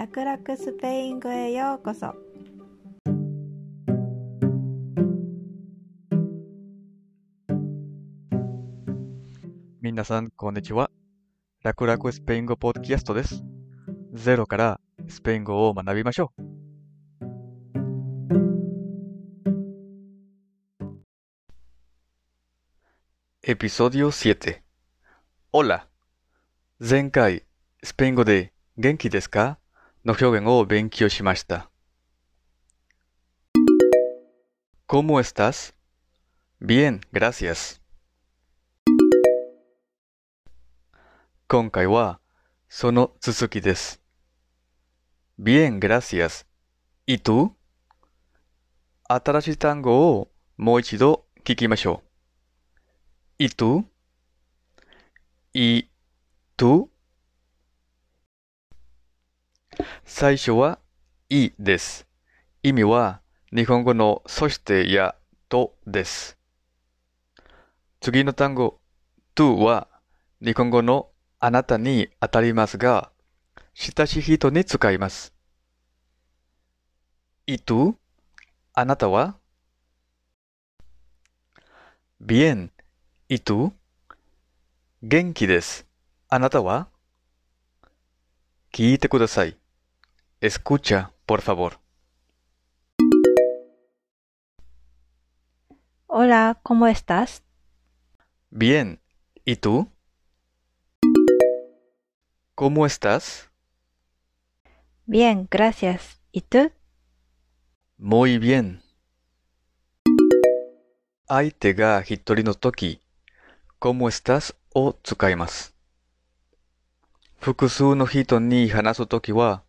楽々スペイン語へようこそ皆さん、こんにちは。楽々スペイン語ポッドキャストです。ゼロからスペイン語を学びましょう。エピソード7 Hola! 前回、スペイン語で元気ですか？の表現を勉強しました。¿Cómo estás? Bien, gracias. 今回はその続きです。Bien, gracias. ¿Y tú? 新しい単語をもう一度聞きましょう。¿Y tú? ¿Y tú? 最初は、いです。意味は、日本語のそしてやとです。次の単語、to は、日本語のあなたに当たりますが、親しい人に使います。いとあなたは ?bien, ¿y tú? 元気です。あなたは？聞いてください。Escucha, por favor. Hola, ¿cómo estás? Bien, ¿y tú? ¿Cómo estás? Bien, gracias. ¿Y tú? Muy bien. 相手が一人のとき、¿Cómo estás? を使います。複数の人に話すときは、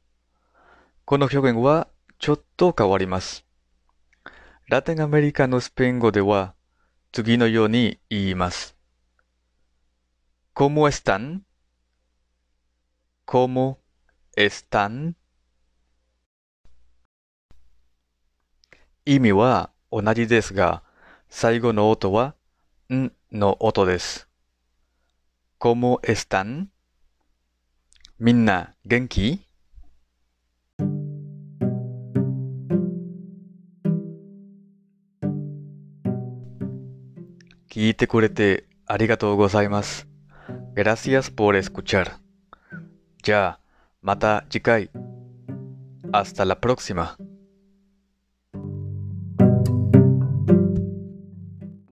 この表現はちょっと変わります。ラテンアメリカのスペイン語では、次のように言います。¿Cómo están? ¿Cómo están? 意味は同じですが、最後の音は、んの音です。¿Cómo están? みんな元気？聞いてくれてありがとうございます。Gracias por escuchar. じゃあ、また次回。Hasta la próxima.